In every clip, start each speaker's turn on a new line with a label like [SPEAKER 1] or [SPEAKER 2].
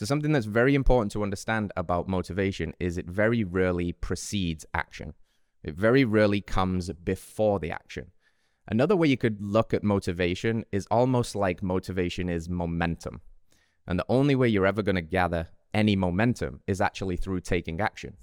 [SPEAKER 1] So, something that's very important to understand about motivation is it very rarely precedes action. It very rarely comes before the action. Another way you could look at motivation is almost like motivation is momentum. And the only way you're ever going to gather any momentum is actually through taking action.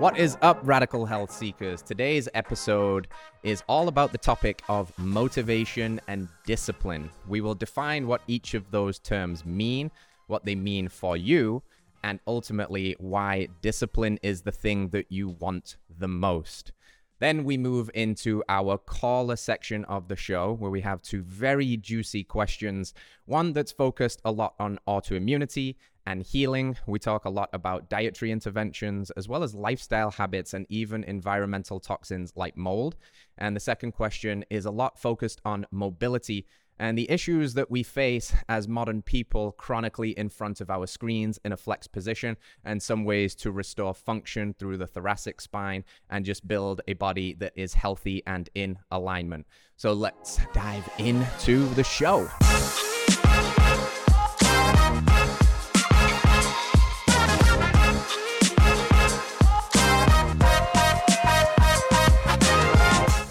[SPEAKER 1] What is up, Radical Health Seekers? Today's episode is all about the topic of motivation and discipline. We will define what each of those terms mean, what they mean for you, and ultimately why discipline is the thing that you want the most. Then we move into our caller section of the show where we have two very juicy questions. One that's focused a lot on autoimmunity and healing. We talk a lot about dietary interventions as well as lifestyle habits and even environmental toxins like mold. And the second question is a lot focused on mobility and the issues that we face as modern people chronically in front of our screens in a flex position, and some ways to restore function through the thoracic spine and just build a body that is healthy and in alignment. So let's dive into the show.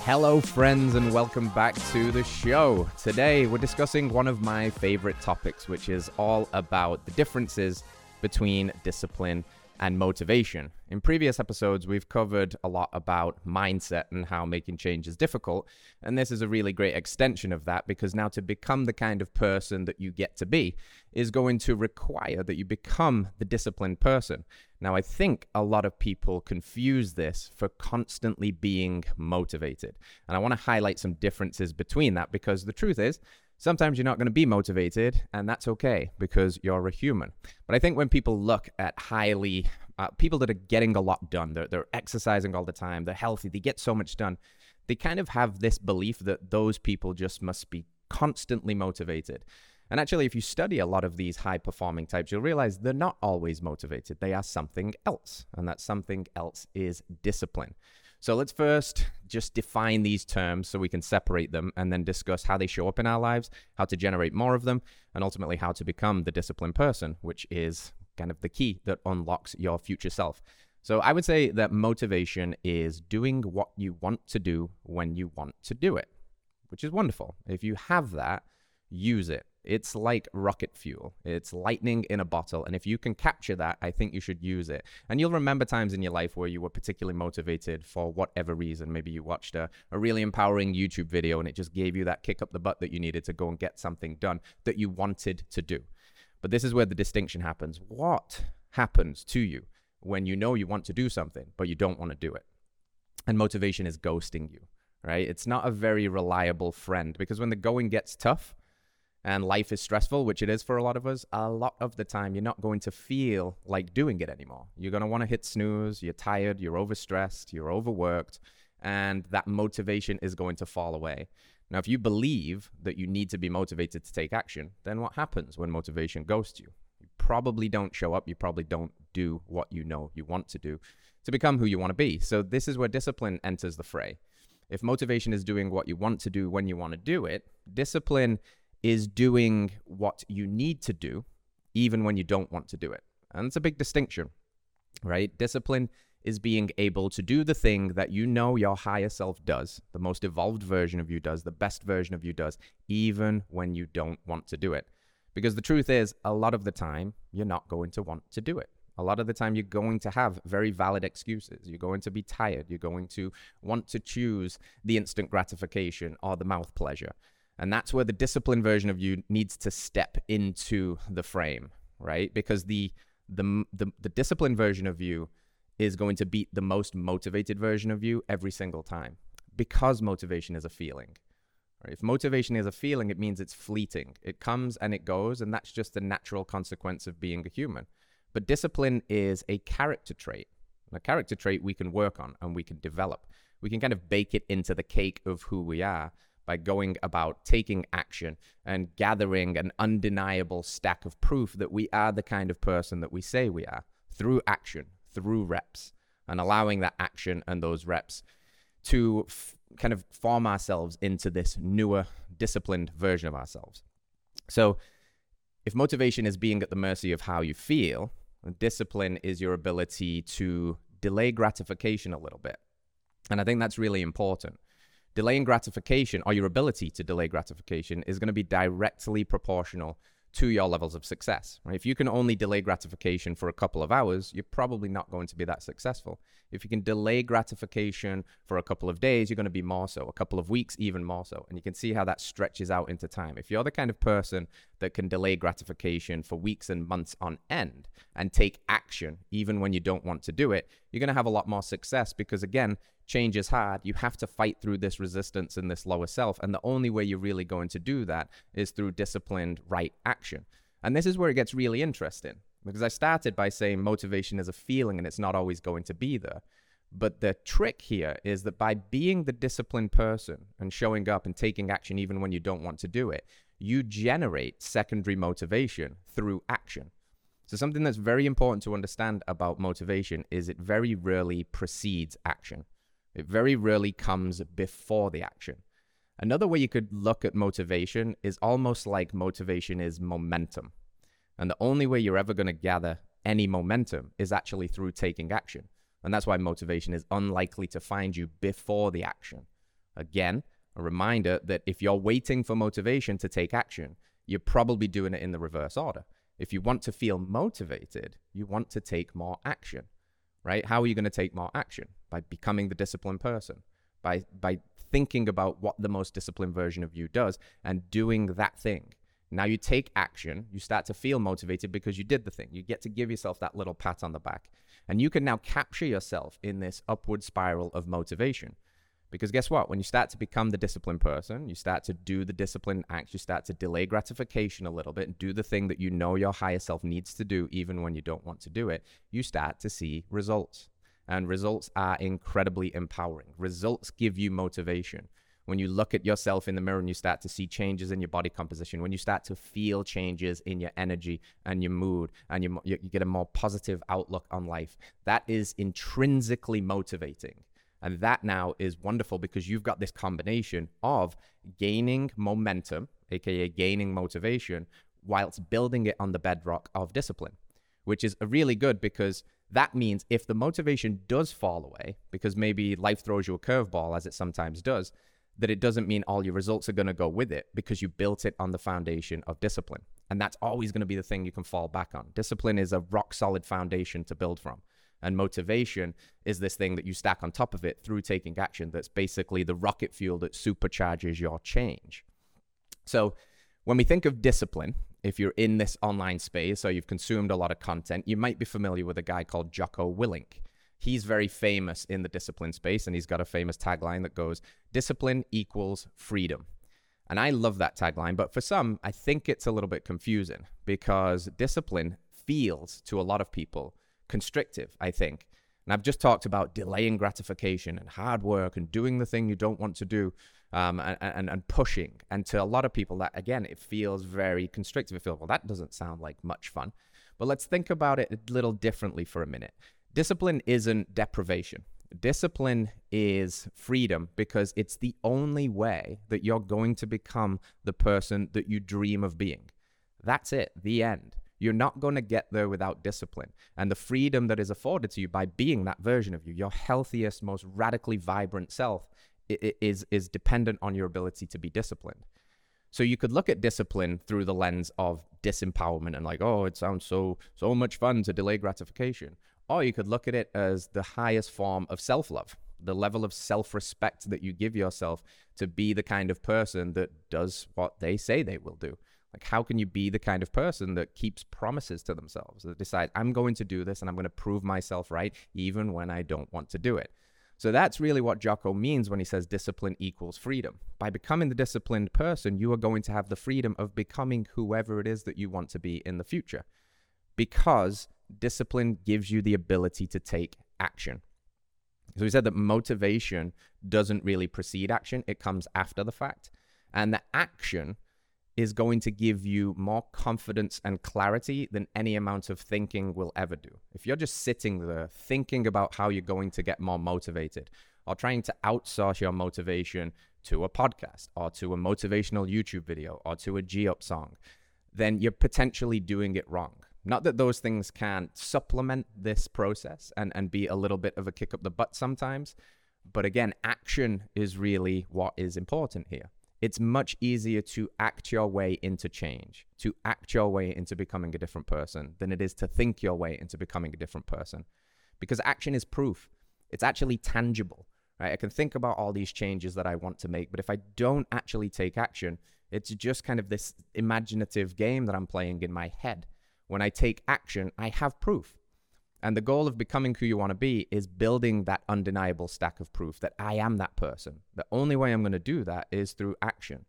[SPEAKER 1] Hello, friends, and welcome back to the show. Today, we're discussing one of my favorite topics, which is all about the differences between discipline and motivation. In previous episodes, we've covered a lot about mindset and how making change is difficult. And this is a really great extension of that because now to become the kind of person that you get to be is going to require that you become the disciplined person. Now, I think a lot of people confuse this for constantly being motivated. And I want to highlight some differences between that because the truth is, Sometimes you're not going to be motivated, and that's okay because you're a human. But I think when people look at highly, uh, people that are getting a lot done, they're, they're exercising all the time, they're healthy, they get so much done, they kind of have this belief that those people just must be constantly motivated. And actually, if you study a lot of these high performing types, you'll realize they're not always motivated. They are something else. And that something else is discipline. So let's first just define these terms so we can separate them and then discuss how they show up in our lives, how to generate more of them, and ultimately how to become the disciplined person, which is kind of the key that unlocks your future self. So I would say that motivation is doing what you want to do when you want to do it, which is wonderful. If you have that, use it. It's like rocket fuel. It's lightning in a bottle. And if you can capture that, I think you should use it. And you'll remember times in your life where you were particularly motivated for whatever reason. Maybe you watched a, a really empowering YouTube video and it just gave you that kick up the butt that you needed to go and get something done that you wanted to do. But this is where the distinction happens. What happens to you when you know you want to do something, but you don't want to do it? And motivation is ghosting you, right? It's not a very reliable friend because when the going gets tough, and life is stressful, which it is for a lot of us, a lot of the time you're not going to feel like doing it anymore. You're going to want to hit snooze, you're tired, you're overstressed, you're overworked, and that motivation is going to fall away. Now, if you believe that you need to be motivated to take action, then what happens when motivation ghosts you? You probably don't show up, you probably don't do what you know you want to do to become who you want to be. So, this is where discipline enters the fray. If motivation is doing what you want to do when you want to do it, discipline is doing what you need to do, even when you don't want to do it. And it's a big distinction, right? Discipline is being able to do the thing that you know your higher self does, the most evolved version of you does, the best version of you does, even when you don't want to do it. Because the truth is, a lot of the time, you're not going to want to do it. A lot of the time, you're going to have very valid excuses. You're going to be tired. You're going to want to choose the instant gratification or the mouth pleasure. And that's where the disciplined version of you needs to step into the frame, right? Because the the the, the disciplined version of you is going to beat the most motivated version of you every single time because motivation is a feeling. Right? If motivation is a feeling, it means it's fleeting. It comes and it goes, and that's just the natural consequence of being a human. But discipline is a character trait. a character trait we can work on and we can develop. We can kind of bake it into the cake of who we are by going about taking action and gathering an undeniable stack of proof that we are the kind of person that we say we are through action, through reps, and allowing that action and those reps to f- kind of form ourselves into this newer, disciplined version of ourselves. So, if motivation is being at the mercy of how you feel, discipline is your ability to delay gratification a little bit. And I think that's really important. Delaying gratification or your ability to delay gratification is going to be directly proportional to your levels of success. Right? If you can only delay gratification for a couple of hours, you're probably not going to be that successful. If you can delay gratification for a couple of days, you're going to be more so, a couple of weeks, even more so. And you can see how that stretches out into time. If you're the kind of person that can delay gratification for weeks and months on end and take action, even when you don't want to do it, you're going to have a lot more success because, again, change is hard. You have to fight through this resistance in this lower self. And the only way you're really going to do that is through disciplined, right action. And this is where it gets really interesting because I started by saying motivation is a feeling and it's not always going to be there. But the trick here is that by being the disciplined person and showing up and taking action even when you don't want to do it, you generate secondary motivation through action. So, something that's very important to understand about motivation is it very rarely precedes action. It very rarely comes before the action. Another way you could look at motivation is almost like motivation is momentum. And the only way you're ever going to gather any momentum is actually through taking action. And that's why motivation is unlikely to find you before the action. Again, a reminder that if you're waiting for motivation to take action, you're probably doing it in the reverse order. If you want to feel motivated, you want to take more action right? How are you going to take more action? By becoming the disciplined person, by by thinking about what the most disciplined version of you does and doing that thing. Now you take action, you start to feel motivated because you did the thing. You get to give yourself that little pat on the back. And you can now capture yourself in this upward spiral of motivation. Because guess what? When you start to become the disciplined person, you start to do the disciplined acts, you start to delay gratification a little bit and do the thing that you know your higher self needs to do, even when you don't want to do it, you start to see results. And results are incredibly empowering. Results give you motivation. When you look at yourself in the mirror and you start to see changes in your body composition, when you start to feel changes in your energy and your mood, and you, you get a more positive outlook on life, that is intrinsically motivating. And that now is wonderful because you've got this combination of gaining momentum, aka gaining motivation, whilst building it on the bedrock of discipline, which is really good because that means if the motivation does fall away, because maybe life throws you a curveball, as it sometimes does, that it doesn't mean all your results are going to go with it because you built it on the foundation of discipline. And that's always going to be the thing you can fall back on. Discipline is a rock solid foundation to build from. And motivation is this thing that you stack on top of it through taking action that's basically the rocket fuel that supercharges your change. So, when we think of discipline, if you're in this online space or you've consumed a lot of content, you might be familiar with a guy called Jocko Willink. He's very famous in the discipline space, and he's got a famous tagline that goes, Discipline equals freedom. And I love that tagline, but for some, I think it's a little bit confusing because discipline feels to a lot of people constrictive, I think. And I've just talked about delaying gratification and hard work and doing the thing you don't want to do um, and, and, and pushing. And to a lot of people, that again, it feels very constrictive. It feels, well, that doesn't sound like much fun. But let's think about it a little differently for a minute. Discipline isn't deprivation. Discipline is freedom because it's the only way that you're going to become the person that you dream of being. That's it, the end. You're not going to get there without discipline. And the freedom that is afforded to you by being that version of you, your healthiest, most radically vibrant self, is, is dependent on your ability to be disciplined. So you could look at discipline through the lens of disempowerment and like, oh, it sounds so so much fun to delay gratification. Or you could look at it as the highest form of self-love, the level of self-respect that you give yourself to be the kind of person that does what they say they will do. Like, how can you be the kind of person that keeps promises to themselves, that decide, I'm going to do this and I'm going to prove myself right, even when I don't want to do it? So that's really what Jocko means when he says discipline equals freedom. By becoming the disciplined person, you are going to have the freedom of becoming whoever it is that you want to be in the future. Because discipline gives you the ability to take action. So he said that motivation doesn't really precede action, it comes after the fact. And the action is going to give you more confidence and clarity than any amount of thinking will ever do. If you're just sitting there thinking about how you're going to get more motivated or trying to outsource your motivation to a podcast or to a motivational YouTube video or to a G Up song, then you're potentially doing it wrong. Not that those things can't supplement this process and, and be a little bit of a kick up the butt sometimes, but again, action is really what is important here it's much easier to act your way into change, to act your way into becoming a different person than it is to think your way into becoming a different person. Because action is proof, it's actually tangible, right? I can think about all these changes that I want to make, but if I don't actually take action, it's just kind of this imaginative game that I'm playing in my head. When I take action, I have proof. And the goal of becoming who you want to be is building that undeniable stack of proof that I am that person. The only way I'm going to do that is through action.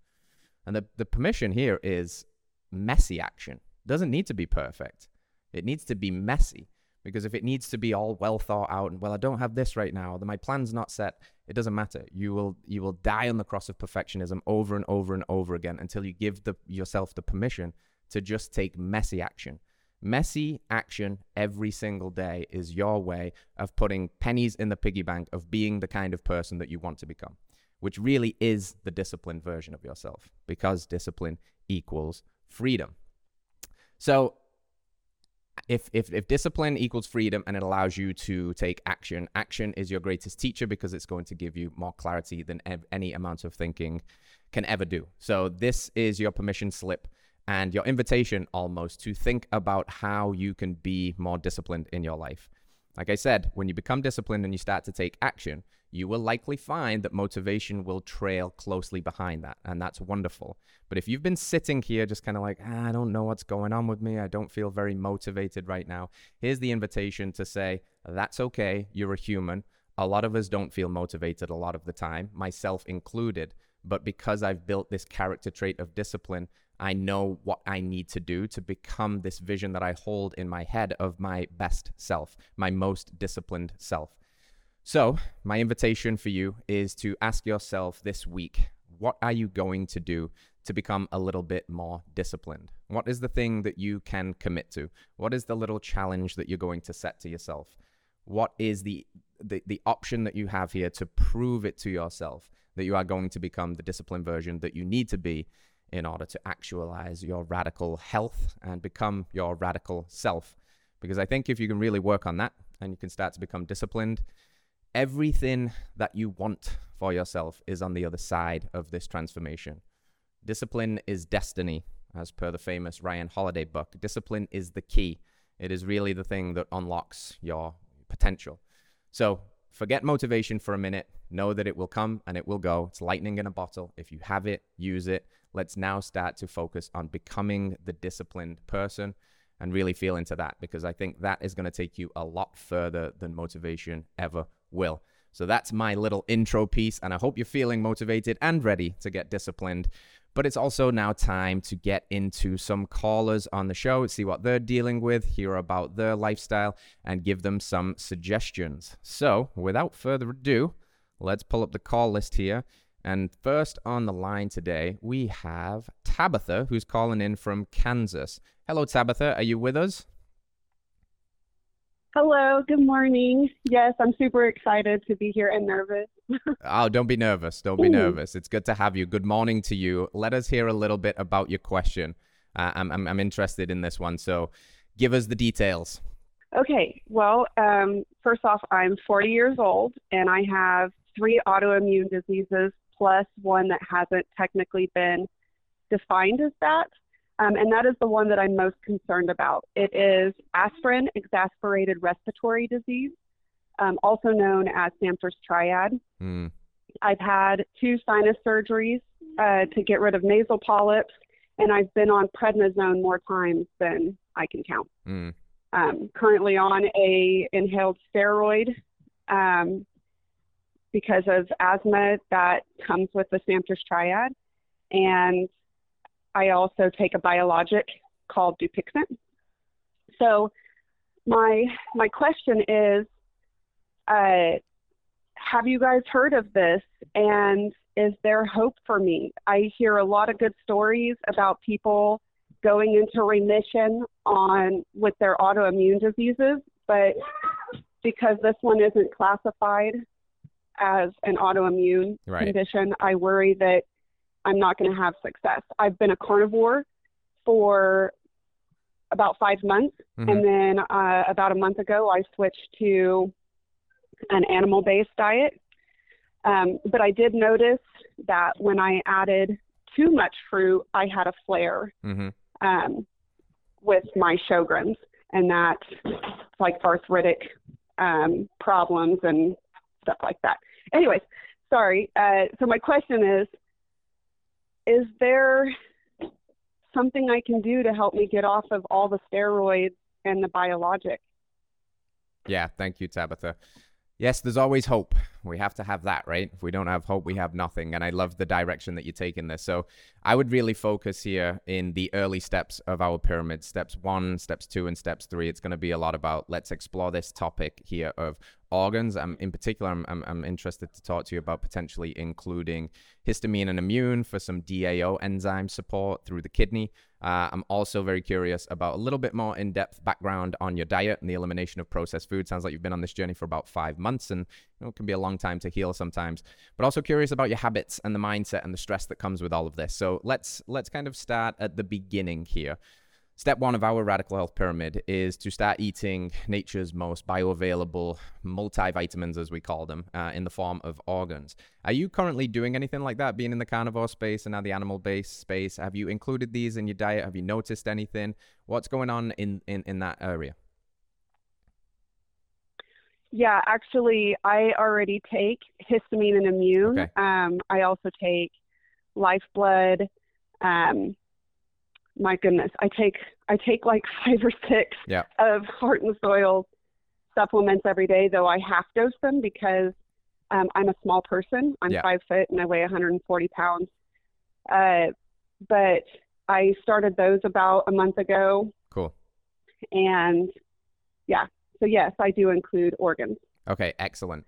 [SPEAKER 1] And the, the permission here is messy action. It doesn't need to be perfect. It needs to be messy. Because if it needs to be all well thought out and well, I don't have this right now, then my plan's not set, it doesn't matter. You will you will die on the cross of perfectionism over and over and over again until you give the, yourself the permission to just take messy action Messy action every single day is your way of putting pennies in the piggy bank of being the kind of person that you want to become, which really is the disciplined version of yourself because discipline equals freedom. So, if, if, if discipline equals freedom and it allows you to take action, action is your greatest teacher because it's going to give you more clarity than ev- any amount of thinking can ever do. So, this is your permission slip and your invitation almost to think about how you can be more disciplined in your life. Like I said, when you become disciplined and you start to take action, you will likely find that motivation will trail closely behind that. And that's wonderful. But if you've been sitting here just kind of like, ah, I don't know what's going on with me, I don't feel very motivated right now, here's the invitation to say, that's okay, you're a human. A lot of us don't feel motivated a lot of the time, myself included. But because I've built this character trait of discipline, I know what I need to do to become this vision that I hold in my head of my best self, my most disciplined self. So, my invitation for you is to ask yourself this week what are you going to do to become a little bit more disciplined? What is the thing that you can commit to? What is the little challenge that you're going to set to yourself? What is the, the, the option that you have here to prove it to yourself that you are going to become the disciplined version that you need to be in order to actualize your radical health and become your radical self. Because I think if you can really work on that and you can start to become disciplined, everything that you want for yourself is on the other side of this transformation. Discipline is destiny, as per the famous Ryan Holiday book. Discipline is the key, it is really the thing that unlocks your potential. So forget motivation for a minute. Know that it will come and it will go. It's lightning in a bottle. If you have it, use it. Let's now start to focus on becoming the disciplined person and really feel into that because I think that is going to take you a lot further than motivation ever will. So that's my little intro piece, and I hope you're feeling motivated and ready to get disciplined. But it's also now time to get into some callers on the show, see what they're dealing with, hear about their lifestyle, and give them some suggestions. So, without further ado, let's pull up the call list here and first on the line today, we have Tabitha, who's calling in from Kansas. Hello, Tabitha. Are you with us?
[SPEAKER 2] Hello, good morning. Yes, I'm super excited to be here and nervous.
[SPEAKER 1] oh, don't be nervous. Don't be nervous. It's good to have you. Good morning to you. Let us hear a little bit about your question. Uh, I'm, I'm, I'm interested in this one. So give us the details.
[SPEAKER 2] Okay. Well, um, first off, I'm 40 years old and I have three autoimmune diseases plus one that hasn't technically been defined as that. Um, and that is the one that I'm most concerned about. It is aspirin exasperated respiratory disease, um, also known as Samter's triad. Mm. I've had two sinus surgeries uh, to get rid of nasal polyps, and I've been on prednisone more times than I can count. Mm. Um, currently on a inhaled steroid um, because of asthma that comes with the Samter's triad. And I also take a biologic called Dupixent. So my my question is, uh, have you guys heard of this? And is there hope for me? I hear a lot of good stories about people going into remission on with their autoimmune diseases, but because this one isn't classified as an autoimmune
[SPEAKER 1] Right.
[SPEAKER 2] condition, I worry that I'm not going to have success. I've been a carnivore for about five months,
[SPEAKER 1] Mhm.
[SPEAKER 2] and then uh, about a month ago, I switched to an animal based diet. Um, but I did notice that when I added too much fruit, I had a flare
[SPEAKER 1] Mhm.
[SPEAKER 2] um, with my Sjogren's, and that like arthritic um, problems and stuff like that. Anyways, sorry. Uh, so my question is: Is there something I can do to help me get off of all the steroids and the biologic?
[SPEAKER 1] Yeah, thank you, Tabitha. Yes, there's always hope. We have to have that, right? If we don't have hope, we have nothing. And I love the direction that you're taking this. So I would really focus here in the early steps of our pyramid steps one, steps two, and steps three. It's going to be a lot about let's explore this topic here of organs. Um, in particular, I'm, I'm, I'm interested to talk to you about potentially including histamine and immune for some DAO enzyme support through the kidney. Uh, I'm also very curious about a little bit more in depth background on your diet and the elimination of processed food. Sounds like you've been on this journey for about five months and you know, it can be a long time to heal sometimes. But also curious about your habits and the mindset and the stress that comes with all of this. So let's let's kind of start at the beginning here. Step one of our radical health pyramid is to start eating nature's most bioavailable multivitamins, as we call them, uh, in the form of organs. Are you currently doing anything like that, being in the carnivore space and now the animal based space? Have you included these in your diet? Have you noticed anything? What's going on in, in, in that area?
[SPEAKER 2] Yeah, actually, I already take histamine and immune.
[SPEAKER 1] Okay.
[SPEAKER 2] Um, I also take lifeblood. Um, my goodness, I take I take like five or six
[SPEAKER 1] Yeah.
[SPEAKER 2] of Heart and Soil supplements every day, though I half dose them because um, I'm a small person. I'm
[SPEAKER 1] Yeah.
[SPEAKER 2] five foot and I weigh 140 pounds. Uh, but I started those about a month ago,
[SPEAKER 1] Cool.
[SPEAKER 2] and yeah, so yes, I do include organs.
[SPEAKER 1] Okay, excellent.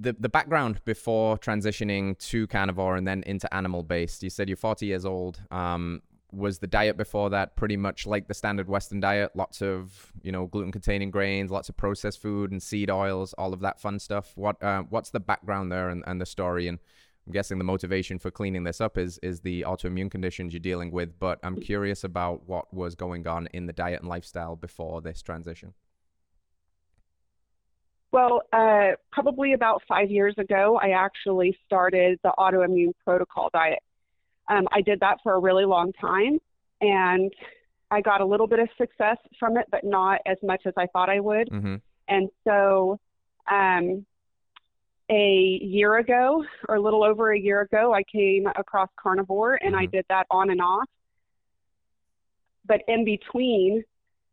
[SPEAKER 1] The the background before transitioning to carnivore and then into animal based. You said you're 40 years old. Um, was the diet before that pretty much like the standard Western diet? Lots of you know gluten containing grains, lots of processed food and seed oils, all of that fun stuff. What uh, what's the background there and, and the story? And I'm guessing the motivation for cleaning this up is is the autoimmune conditions you're dealing with. But I'm curious about what was going on in the diet and lifestyle before this transition.
[SPEAKER 2] Well, uh, probably about five years ago, I actually started the autoimmune protocol diet. Um, I did that for a really long time, and I got a little bit of success from it, but not as much as I thought I would.
[SPEAKER 1] Mm-hmm.
[SPEAKER 2] And so, um, a year ago, or a little over a year ago, I came across carnivore, and I
[SPEAKER 1] Mhm.
[SPEAKER 2] did that on and off. But in between,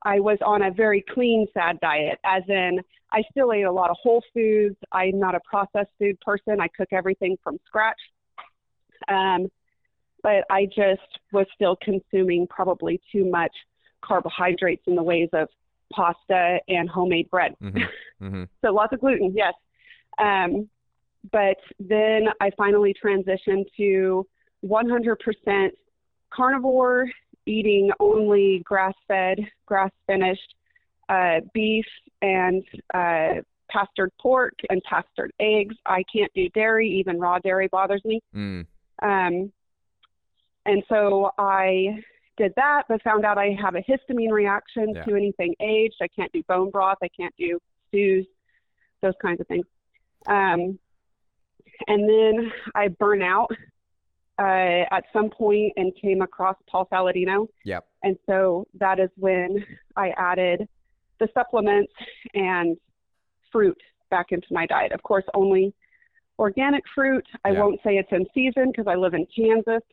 [SPEAKER 2] I was on a very clean sad diet, as in I still ate a lot of whole foods. I'm not a processed food person. I cook everything from scratch. Um, but I just was still consuming probably too much carbohydrates in the ways of pasta and homemade bread.
[SPEAKER 1] Mm-hmm. Mm-hmm.
[SPEAKER 2] So lots of gluten, yes. Um, but then I finally transitioned to 100% carnivore, eating only grass fed, grass finished uh, beef and uh, pastured pork and pastured eggs. I can't do dairy, even raw dairy bothers me.
[SPEAKER 1] Mm.
[SPEAKER 2] Um, and so I did that, but found out I have a histamine reaction
[SPEAKER 1] Yeah.
[SPEAKER 2] to anything aged. I can't do bone broth. I can't do stews, those kinds of things. Um, and then I burn out uh, at some point and came across Paul Saladino.
[SPEAKER 1] Yep.
[SPEAKER 2] And so that is when I added the supplements and fruit back into my diet. Of course, only organic fruit. I
[SPEAKER 1] Yeah.
[SPEAKER 2] won't say it's in season because I live in Kansas,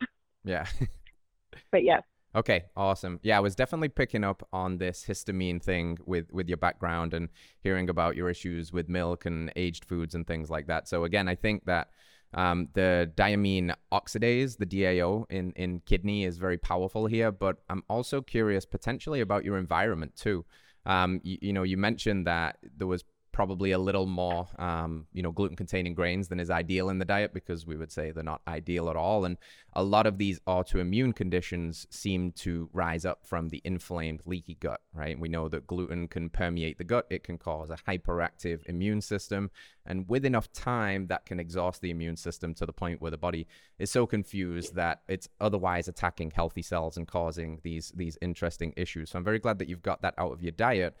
[SPEAKER 1] Yeah.
[SPEAKER 2] but yes.
[SPEAKER 1] Okay, awesome. Yeah, I was definitely picking up on this histamine thing with with your background and hearing about your issues with milk and aged foods and things like that. So again, I think that um, the diamine oxidase, the DAO in in kidney, is very powerful here. But I'm also curious potentially about your environment too. Um, you, you know, you mentioned that there was probably a little more, um, you know, gluten-containing grains than is ideal in the diet because we would say they're not ideal at all. And a lot of these autoimmune conditions seem to rise up from the inflamed, leaky gut, right? We know that gluten can permeate the gut. It can cause a hyperactive immune system. And with enough time, that can exhaust the immune system to the point where the body is so confused that it's otherwise attacking healthy cells and causing these, these interesting issues. So I'm very glad that you've got that out of your diet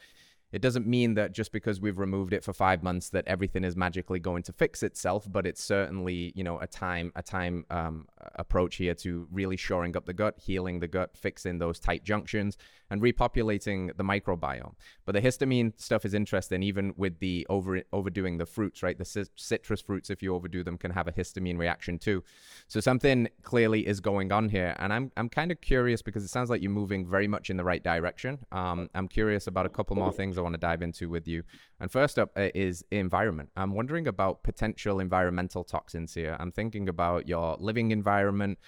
[SPEAKER 1] it doesn't mean that just because we've removed it for five months that everything is magically going to fix itself but it's certainly you know a time a time um, approach here to really shoring up the gut healing the gut fixing those tight junctions and repopulating the microbiome. But the histamine stuff is interesting even with the over overdoing the fruits right? The citrus fruits if you overdo them can have a histamine reaction too. So something clearly is going on here and i'm, I'm kind of curious because it sounds like you're moving very much in the right direction. Um, i'm curious about a couple more things I want to dive into with you. And first up uh, is environment. I'm wondering about potential environmental toxins here. I'm thinking about your living environment.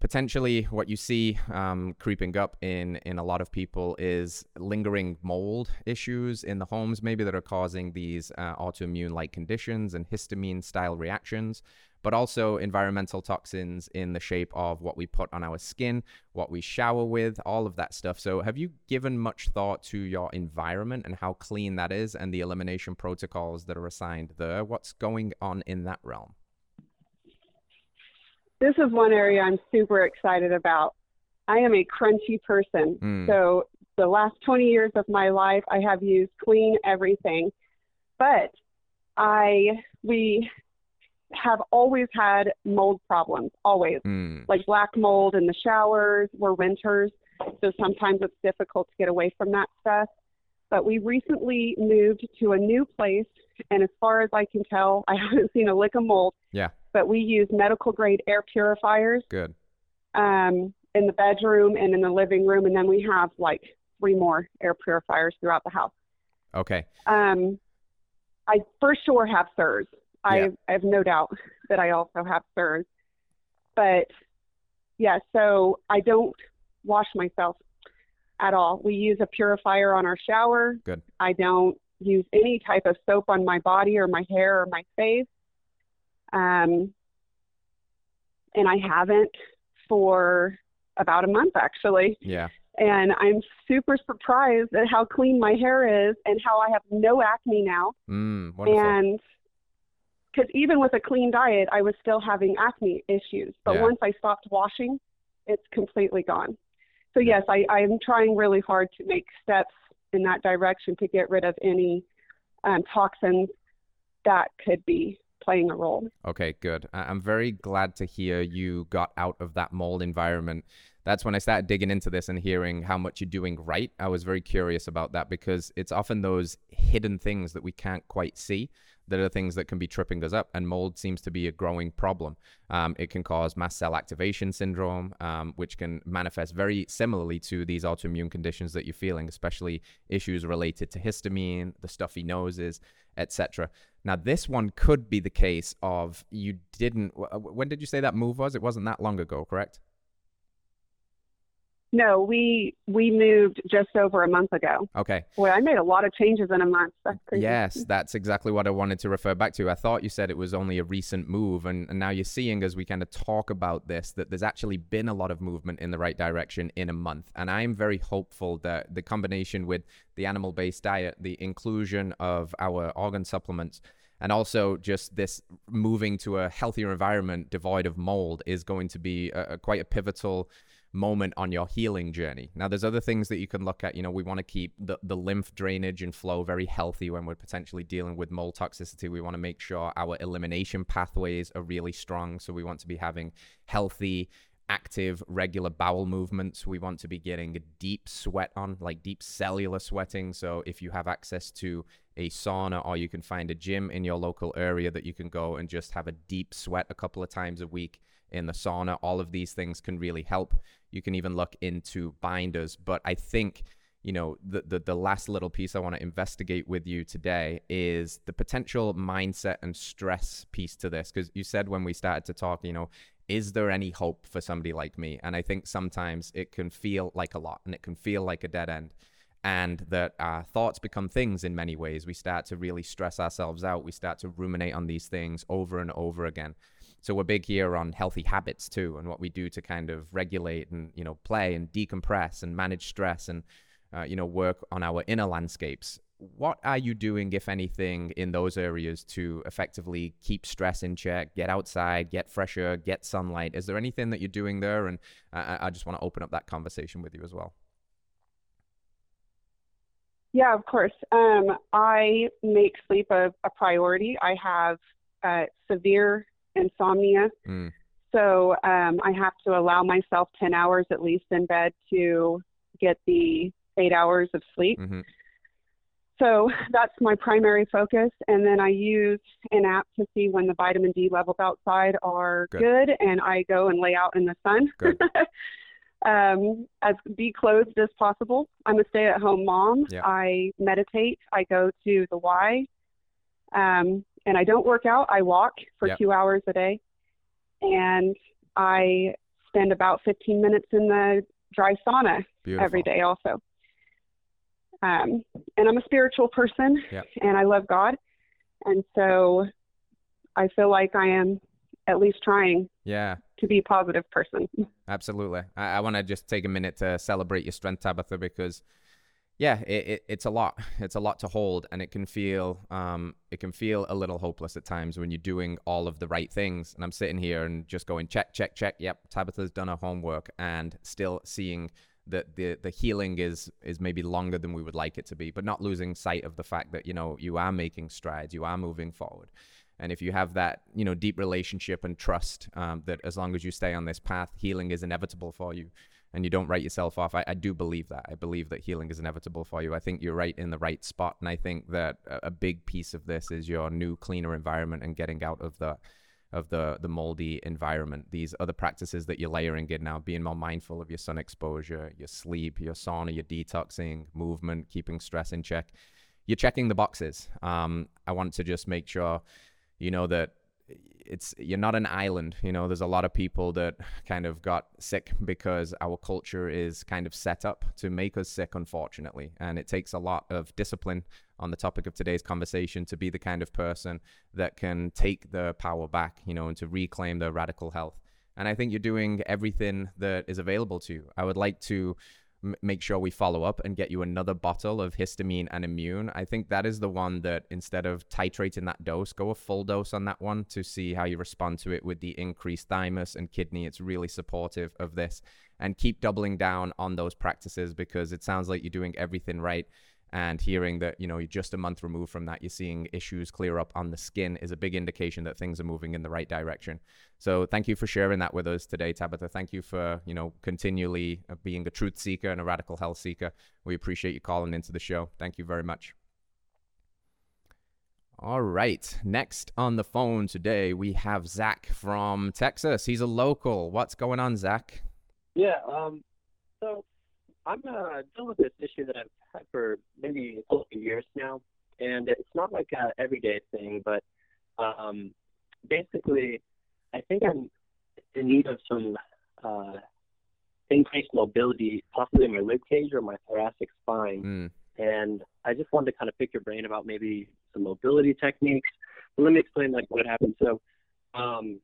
[SPEAKER 1] Potentially, what you see um, creeping up in in a lot of people is lingering mold issues in the homes, maybe that are causing these uh, autoimmune-like conditions and histamine-style reactions but also environmental toxins in the shape of what we put on our skin, what we shower with, all of that stuff. So, have you given much thought to your environment and how clean that is and the elimination protocols that are assigned there? What's going on in that realm?
[SPEAKER 2] This is one area I'm super excited about. I am a crunchy person. Mm. So, the last 20 years of my life, I have used clean everything. But I we have always had mold problems, always. Mm. Like black mold in the showers, we're renters, so sometimes it's difficult to get away from that stuff. But we recently moved to a new place, and as far as I can tell, I haven't seen a lick of mold.
[SPEAKER 1] Yeah.
[SPEAKER 2] But we use medical grade air purifiers.
[SPEAKER 1] Good.
[SPEAKER 2] Um, in the bedroom and in the living room, and then we have like three more air purifiers throughout the house.
[SPEAKER 1] Okay.
[SPEAKER 2] Um, I for sure have CIRS. I, yeah. I have no doubt that I also have CIRS. But yeah, so I don't wash myself at all. We use a purifier on our shower.
[SPEAKER 1] Good.
[SPEAKER 2] I don't use any type of soap on my body or my hair or my face. Um, and I haven't for about a month actually.
[SPEAKER 1] Yeah.
[SPEAKER 2] And I'm super surprised at how clean my hair is and how I have no acne now.
[SPEAKER 1] Mm, wonderful.
[SPEAKER 2] And because even with a clean diet, I was still having acne issues. But yeah. once I stopped washing, it's completely gone. So yes, I, I'm trying really hard to make steps in that direction to get rid of any um, toxins that could be playing a role.
[SPEAKER 1] Okay, good. I'm very glad to hear you got out of that mold environment. That's when I started digging into this and hearing how much you're doing right. I was very curious about that because it's often those hidden things that we can't quite see that are things that can be tripping us up. And mold seems to be a growing problem. Um, it can cause mast cell activation syndrome, um, which can manifest very similarly to these autoimmune conditions that you're feeling, especially issues related to histamine, the stuffy noses, etc. Now, this one could be the case of you didn't. When did you say that move was? It wasn't that long ago, correct?
[SPEAKER 2] No, we we moved just over a month ago.
[SPEAKER 1] Okay.
[SPEAKER 2] Well, I made a lot of changes in a month. That's crazy.
[SPEAKER 1] Yes, that's exactly what I wanted to refer back to. I thought you said it was only a recent move, and, and now you're seeing as we kind of talk about this that there's actually been a lot of movement in the right direction in a month. And I'm very hopeful that the combination with the animal-based diet, the inclusion of our organ supplements, and also just this moving to a healthier environment devoid of mold is going to be a, a quite a pivotal moment on your healing journey. Now, there's other things that you can look at. You know, we want to keep the, the lymph drainage and flow very healthy when we're potentially dealing with mold toxicity. We want to make sure our elimination pathways are really strong. So, we want to be having healthy, active, regular bowel movements. We want to be getting deep sweat on, like deep cellular sweating. So, if you have access to a sauna or you can find a gym in your local area that you can go and just have a deep sweat a couple of times a week in the sauna. All of these things can really help. You can even look into binders. But I think, you know, the, the, the last little piece I want to investigate with you today is the potential mindset and stress piece to this. Because you said when we started to talk, you know, is there any hope for somebody like me? And I think sometimes it can feel like a lot and it can feel like a dead end. and that our thoughts become things in many ways. We start to really stress ourselves out. We start to ruminate on these things over and over again. So we're big here on healthy habits too, and what we do to kind of regulate and you know play and decompress and manage stress and uh, you know work on our inner landscapes. What are you doing, if anything, in those areas to effectively keep stress in check, get outside, get fresh air, get sunlight? Is there anything that you're doing there? And I, I just want to open up that conversation with you as well.
[SPEAKER 2] Yeah, of course. Um, I make sleep a, a, priority. I have uh, severe insomnia. Mm. So um, I have to allow myself 10 hours at least in bed to get the eight hours of sleep. Mm-hmm. So that's my primary focus. And then I use an app to see when the vitamin D levels outside are good, good and I go and lay out in the sun. um, as declothed as possible. I'm a stay at home mom. Yeah. I meditate. I go to the Y. Um, and I don't work out. I walk for yeah. two hours a day. And I spend about 15 minutes in the dry sauna Beautiful. every day also. Um, and I'm a spiritual person yeah. and I love God. And so I feel like I am at least trying
[SPEAKER 1] yeah
[SPEAKER 2] to be a positive person
[SPEAKER 1] absolutely i, I want to just take a minute to celebrate your strength tabitha because yeah it, it, it's a lot. It's a lot to hold and it can feel um it can feel a little hopeless at times when you're doing all of the right things. And i'm sitting here and just going check check check. Yep tabitha's done her homework and still seeing that the the healing is is maybe longer than we would like it to be but not losing sight of the fact that you know you are making strides you are moving forward. And if you have that, you know, deep relationship and trust um, that as long as you stay on this path, healing is inevitable for you and you don't write yourself off. I, I, do believe that. I believe that healing is inevitable for you. I think you're right in the right spot. And I think that a, a big piece of this is your new, cleaner environment and getting out of the of the the moldy environment. These other practices that you're layering in now, being more mindful of your sun exposure, your sleep, your sauna, your detoxing, movement, keeping stress in check. You're checking the boxes. Um, I want to just make sure you know that it's you're not an island you know there's a lot of people that kind of got sick because our culture is kind of set up to make us sick unfortunately. And it takes a lot of discipline on the topic of today's conversation to be the kind of person that can take the power back you know and to reclaim the radical health. And i think you're doing everything that is available to you. I would like to make sure we follow up and get you another bottle of histamine and immune. I think that is the one that instead of titrating that dose, go a full dose on that one to see how you respond to it with the increased thymus and kidney. It's really supportive of this. And keep doubling down on those practices because it sounds like you're doing everything right and hearing that you know you're just a month removed from that you're seeing issues clear up on the skin is a big indication that things are moving in the right direction so thank you for sharing that with us today tabitha thank you for you know continually uh, being a truth seeker and a radical health seeker we appreciate you calling into the show thank you very much all right. Next on the phone today, we have Zach from Texas. He's a local. What's going on, Zach?
[SPEAKER 3] Yeah. Um, so I'm uh, dealing with this issue that I've had for maybe a couple of years now, and it's not like a everyday thing, but um, basically, I think I'm in need of some uh, increased mobility, possibly in my rib cage or my thoracic spine. Mm. And I just wanted to kind of pick your brain about maybe some mobility techniques. But let me explain like what happened. So, um,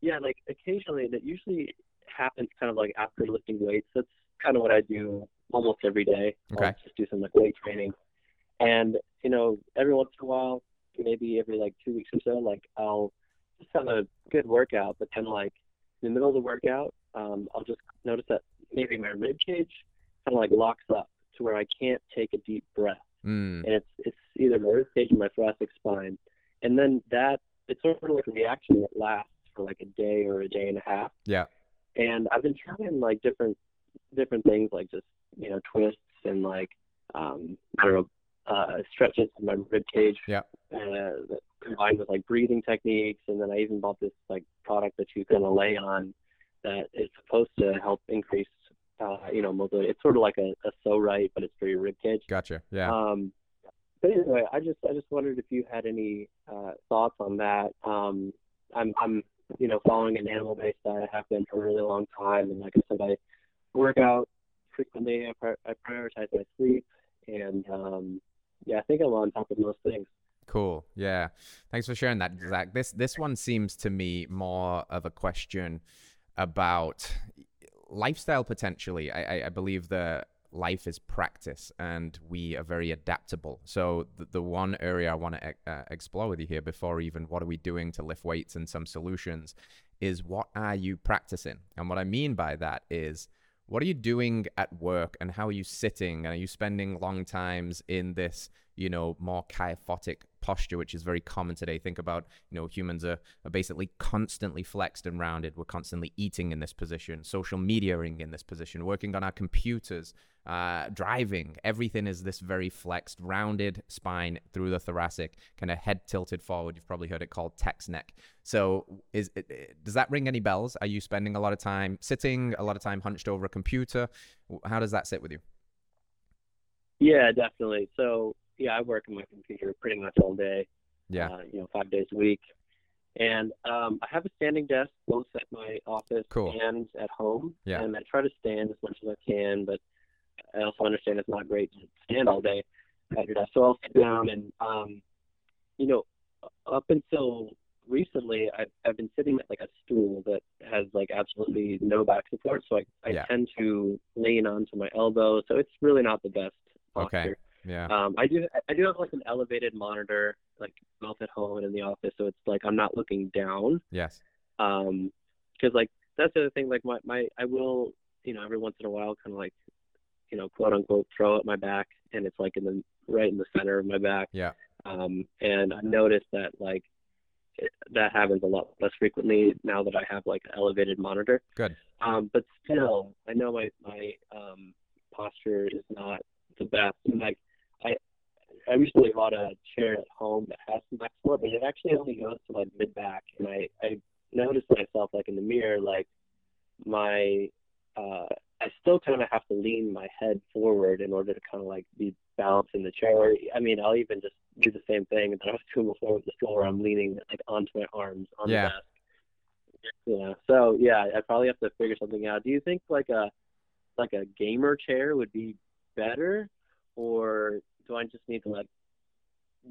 [SPEAKER 3] yeah, like occasionally that usually happens kind of like after lifting weights. That's kind of what I do almost every day.
[SPEAKER 1] Okay.
[SPEAKER 3] I'll just do some like weight training, and you know, every once in a while, maybe every like two weeks or so, like I'll just have a good workout, but then like in the middle of the workout, um, I'll just notice that maybe my rib cage kind of like locks up to where I can't take a deep breath,
[SPEAKER 1] mm.
[SPEAKER 3] and it's it's either my rib cage or my thoracic spine, and then that it's sort of like a reaction that lasts for like a day or a day and a half.
[SPEAKER 1] Yeah.
[SPEAKER 3] And I've been trying like different different things like just you know twists and like um, I don't know uh, stretches in my rib cage.
[SPEAKER 1] Yeah.
[SPEAKER 3] Uh, combined with like breathing techniques, and then I even bought this like product that you can lay on that is supposed to help increase uh, you know mobility. It's sort of like a, a so right, but it's for your rib cage.
[SPEAKER 1] Gotcha. Yeah.
[SPEAKER 3] Um, but anyway, I just I just wondered if you had any uh, thoughts on that. Um, I'm I'm you know following an animal based diet. I have been for a really long time, and like I said, I work out frequently. I, pri- I prioritize my sleep, and um, yeah, I think I'm on top of most things.
[SPEAKER 1] Cool. Yeah. Thanks for sharing that, Zach. This this one seems to me more of a question about lifestyle potentially. I, I, I believe that life is practice and we are very adaptable. So the, the one area I want to uh, explore with you here before even what are we doing to lift weights and some solutions is what are you practicing? And what I mean by that is what are you doing at work and how are you sitting? And are you spending long times in this, you know, more kyphotic posture, which is very common today? Think about, you know, humans are, are basically constantly flexed and rounded. We're constantly eating in this position, social mediaing in this position, working on our computers, uh, driving. Everything is this very flexed, rounded spine through the thoracic, kind of head tilted forward. You've probably heard it called text neck. So, is it, does that ring any bells? Are you spending a lot of time sitting, a lot of time hunched over a computer? How does that sit with you?
[SPEAKER 3] Yeah, definitely. So, yeah, I work on my computer pretty much all day.
[SPEAKER 1] Yeah.
[SPEAKER 3] Uh, you know, five days a week. And um, I have a standing desk both at my office
[SPEAKER 1] cool.
[SPEAKER 3] and at home.
[SPEAKER 1] Yeah.
[SPEAKER 3] And I try to stand as much as I can, but I also understand it's not great to stand all day at your desk. So I'll sit down and, um, you know, up until recently, I've, I've been sitting at like a stool that has like absolutely no back support. So I, I
[SPEAKER 1] Yeah.
[SPEAKER 3] tend to lean onto my elbow. So it's really not the best posture.
[SPEAKER 1] Okay. Yeah.
[SPEAKER 3] Um, I do I do have like an elevated monitor, like both at home and in the office, so it's like I'm not looking down.
[SPEAKER 1] yes.
[SPEAKER 3] Um, because like that's the other thing. Like my my I will you know every once in a while kind of like you know quote unquote throw at my back, and it's like in the right in the center of my back.
[SPEAKER 1] Yeah.
[SPEAKER 3] Um, and I noticed that like it, that happens a lot less frequently now that I have like an elevated monitor.
[SPEAKER 1] Good.
[SPEAKER 3] Um, but still, I know my my um, posture is not the best. And like I I bought a chair at home that has some back support, but it actually only goes to like mid back. And I I noticed myself like in the mirror, like my uh, I still kind of have to lean my head forward in order to kind of like be balanced in the chair. Or, I mean, I'll even just do the same thing that I was doing before with the stool, where I'm leaning like onto my arms on
[SPEAKER 1] Yeah.
[SPEAKER 3] the desk. Yeah. So yeah, I probably have to figure something out. Do you think like a like a gamer chair would be better, or do I just need to like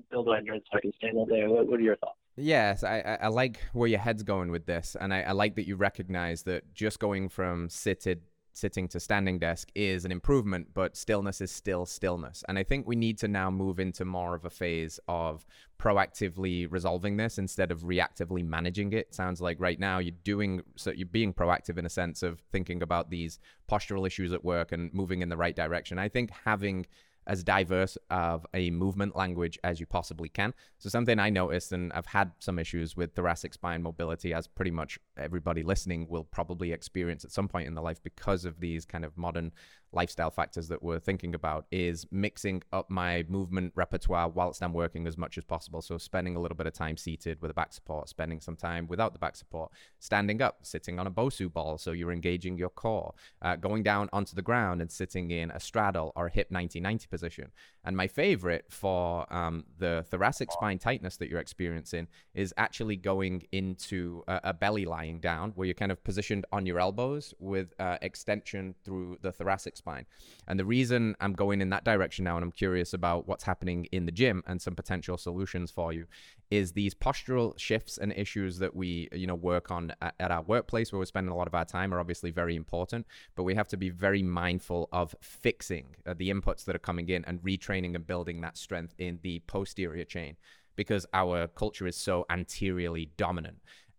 [SPEAKER 3] build my endurance so I can stand all day? What, what are your thoughts?
[SPEAKER 1] Yes, I, I, like where your head's going with this, and I, I like that you recognize that just going from seated sitting to standing desk is an improvement, but stillness is still stillness. And I think we need to now move into more of a phase of proactively resolving this instead of reactively managing it. Sounds like right now you're doing so you're being proactive in a sense of thinking about these postural issues at work and moving in the right direction. I think having as diverse of a movement language as you possibly can. So something I noticed, and I've had some issues with thoracic spine mobility, as pretty much everybody listening will probably experience at some point in their life because of these kind of modern lifestyle factors that we're thinking about, is mixing up my movement repertoire whilst I'm working as much as possible. So spending a little bit of time seated with a back support, spending some time without the back support, standing up, sitting on a Bosu ball, so you're engaging your core, uh, going down onto the ground and sitting in a straddle or a hip 90-90 position. And my favorite for um, the thoracic spine tightness that you're experiencing is actually going into a, a belly lying down, where you're kind of positioned on your elbows with uh, extension through the thoracic spine. And the reason I'm going in that direction now, and I'm curious about what's happening in the gym and some potential solutions for you, is these postural shifts and issues that we you know work on at, at our workplace where we're spending a lot of our time are obviously very important but we have to be very mindful of fixing uh, the inputs that are coming in and retraining and building that strength in the posterior chain because our culture is so anteriorly dominant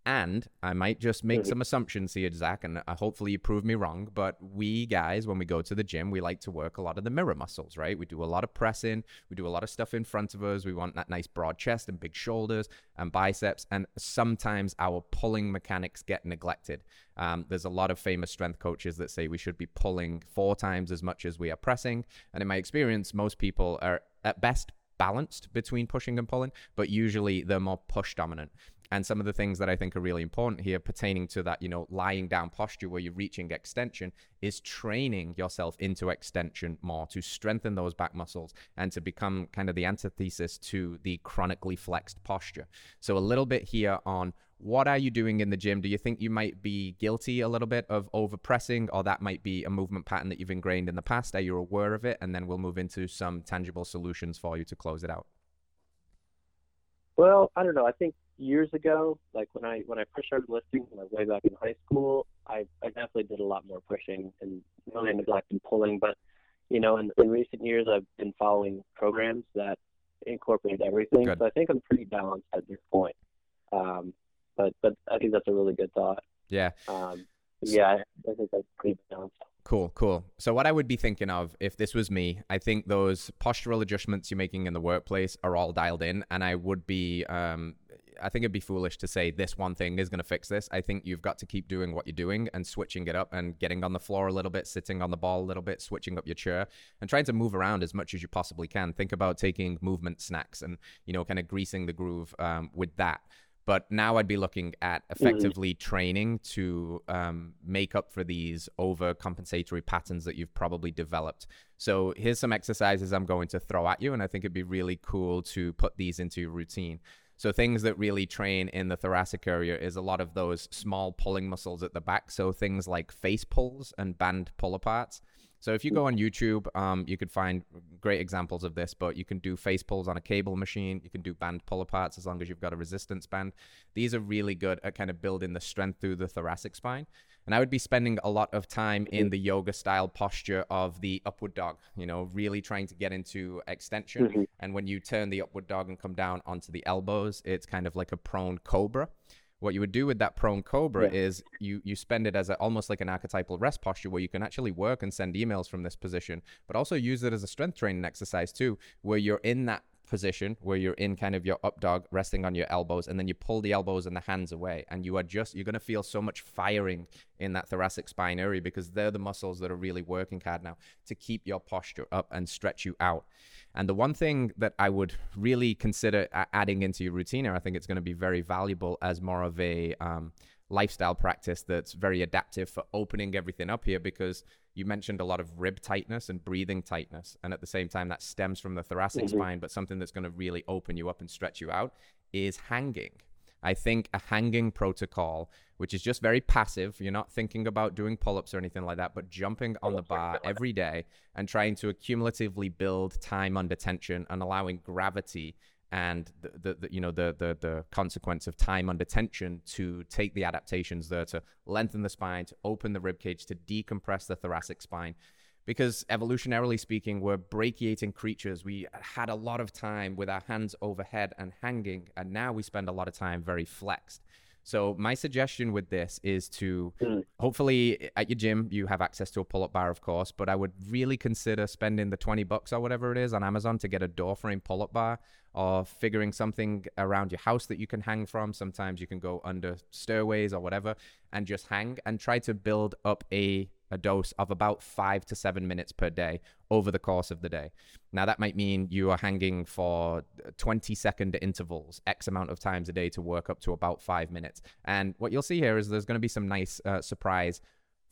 [SPEAKER 1] and I might just make some assumptions here, Zach, and uh, hopefully you prove me wrong. But we guys, when we go to the gym, we like to work a lot of the mirror muscles, right? We do a lot of pressing, we do a lot of stuff in front of us. We want that nice broad chest and big shoulders and biceps. And sometimes our pulling mechanics get neglected. Um, there's a lot of famous strength coaches that say we should be pulling four times as much as we are pressing. And in my experience, most people are at best balanced between pushing and pulling, but usually they're more push dominant. And some of the things that I think are really important here pertaining to that, you know, lying down posture where you're reaching extension is training yourself into extension more to strengthen those back muscles and to become kind of the antithesis to the chronically flexed posture. So a little bit here on what are you doing in the gym? Do you think you might be guilty a little bit of overpressing, or that might be a movement pattern that you've ingrained in the past? Are you aware of it? And then we'll move into some tangible solutions for you to close it out.
[SPEAKER 3] Well, I don't know. I think years ago, like when I when I first started lifting, like way back in high school, I I definitely did a lot more pushing and really neglected pulling. But you know, in, in recent years, I've been following programs that incorporate everything. Good. So I think I'm pretty balanced at this point. Um, but but I think that's a really good thought.
[SPEAKER 1] Yeah.
[SPEAKER 3] Um, yeah, I, I think that's pretty balanced.
[SPEAKER 1] Cool, cool. So what I would be thinking of if this was me, I think those postural adjustments you're making in the workplace are all dialed in, and I would be, um, I think it'd be foolish to say this one thing is going to fix this. I think you've got to keep doing what you're doing and switching it up and getting on the floor a little bit, sitting on the ball a little bit, switching up your chair, and trying to move around as much as you possibly can. Think about taking movement snacks and you know kind of greasing the groove um, with that. But now I'd be looking at mm-hmm. effectively mm-hmm. training to um, make up for these overcompensatory patterns that you've probably developed. So here's some exercises I'm going to throw at you, and I think it'd be really cool to put these into your routine. So things that really train in the thoracic area is a lot of those small pulling muscles at the back. So things like face pulls and band pull aparts. So if you go on YouTube, um, you could find great examples of this, but you can do face pulls on a cable machine. You can do band pull aparts as long as you've got a resistance band. These are really good at kind of building the strength through the thoracic spine. And I would be spending a lot of time in the yoga style posture of the upward dog, you know, really trying to get into extension. Mm-hmm. And when you turn the upward dog and come down onto the elbows, it's kind of like a prone cobra what you would do with that prone cobra yeah. is you you spend it as a, almost like an archetypal rest posture where you can actually work and send emails from this position but also use it as a strength training exercise too where you're in that position where you're in kind of your up dog resting on your elbows and then you pull the elbows and the hands away and you are just you're going to feel so much firing in that thoracic spine area because they're the muscles that are really working hard now to keep your posture up and stretch you out. And the one thing that I would really consider adding into your routine, I think it's going to be very valuable as more of a um, lifestyle practice that's very adaptive for opening everything up here because you mentioned a lot of rib tightness and breathing tightness. And at the same time, that stems from the thoracic mm-hmm. spine, but something that's going to really open you up and stretch you out is hanging. I think a hanging protocol, which is just very passive, you're not thinking about doing pull ups or anything like that, but jumping on the bar every day and trying to accumulatively build time under tension and allowing gravity and the, the, the, you know the, the the consequence of time under tension to take the adaptations there to lengthen the spine to open the rib cage to decompress the thoracic spine because evolutionarily speaking, we're brachiating creatures. We had a lot of time with our hands overhead and hanging, and now we spend a lot of time very flexed. So my suggestion with this is to mm. hopefully at your gym you have access to a pull-up bar, of course, but I would really consider spending the 20 bucks or whatever it is on Amazon to get a door frame pull-up bar or figuring something around your house that you can hang from. Sometimes you can go under stairways or whatever and just hang and try to build up a a dose of about five to seven minutes per day over the course of the day. Now, that might mean you are hanging for 20 second intervals, X amount of times a day to work up to about five minutes. And what you'll see here is there's going to be some nice uh, surprise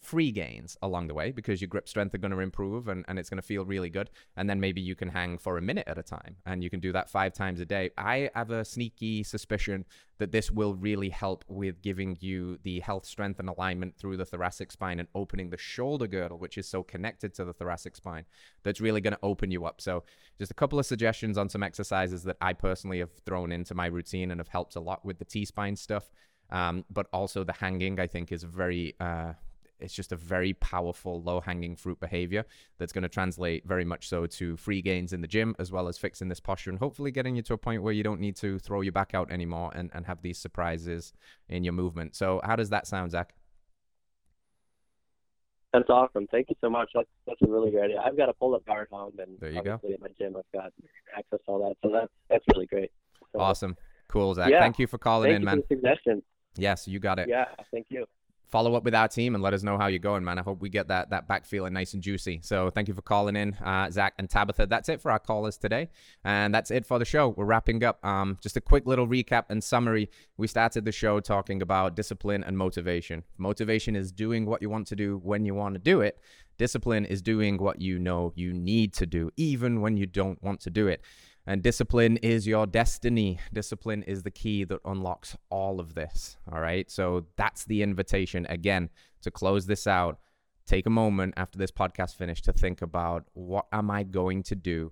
[SPEAKER 1] free gains along the way because your grip strength are going to improve and, and it's going to feel really good. And then maybe you can hang for a minute at a time and you can do that five times a day. I have a sneaky suspicion that this will really help with giving you the health, strength, and alignment through the thoracic spine and opening the shoulder girdle, which is so connected to the thoracic spine. That's really going to open you up. So, just a couple of suggestions on some exercises that I personally have thrown into my routine and have helped a lot with the T spine stuff. Um, but also the hanging, I think, is very uh, it's just a very powerful low hanging fruit behavior that's going to translate very much so to free gains in the gym as well as fixing this posture and hopefully getting you to a point where you don't need to throw your back out anymore and, and have these surprises in your movement. So, how does that sound, Zach?
[SPEAKER 3] That's awesome. Thank you so much. That's that's a really great idea. I've got a pull up bar at home, and
[SPEAKER 1] there you
[SPEAKER 3] obviously
[SPEAKER 1] go.
[SPEAKER 3] at my gym I've got access to all that. So that's that's really great. So,
[SPEAKER 1] awesome. Cool, Zach. Yeah. Thank you for calling
[SPEAKER 3] thank
[SPEAKER 1] in, man.
[SPEAKER 3] suggestion.
[SPEAKER 1] Yes, you got it.
[SPEAKER 3] Yeah, thank you.
[SPEAKER 1] Follow up with our team and let us know how you're going, man. I hope we get that that back feeling nice and juicy. So thank you for calling in, uh, Zach and Tabitha. That's it for our callers today, and that's it for the show. We're wrapping up. Um, just a quick little recap and summary. We started the show talking about discipline and motivation. Motivation is doing what you want to do when you want to do it. Discipline is doing what you know you need to do, even when you don't want to do it. And discipline is your destiny. Discipline is the key that unlocks all of this. All right. So that's the invitation again to close this out. Take a moment after this podcast finished to think about what am I going to do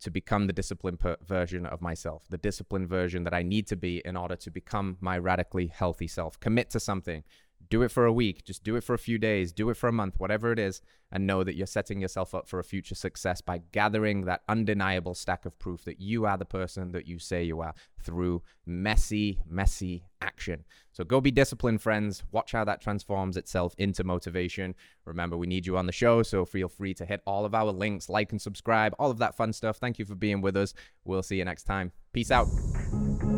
[SPEAKER 1] to become the disciplined per- version of myself, the disciplined version that I need to be in order to become my radically healthy self. Commit to something do it for a week, just do it for a few days, do it for a month, whatever it is, and know that you're setting yourself up for a future success by gathering that undeniable stack of proof that you are the person that you say you are through messy, messy action. So go be disciplined, friends. Watch how that transforms itself into motivation. Remember, we need you on the show, so feel free to hit all of our links, like and subscribe, all of that fun stuff. Thank you for being with us. We'll see you next time. Peace out.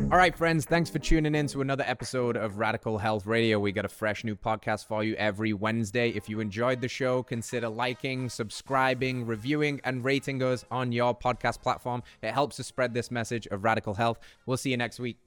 [SPEAKER 1] All right, friends, thanks for tuning in to another episode of Radical Health Radio. We got a fresh new podcast for you every Wednesday. If you enjoyed the show, consider liking, subscribing, reviewing, and rating us on your podcast platform. It helps to spread this message of radical health. We'll see you next week.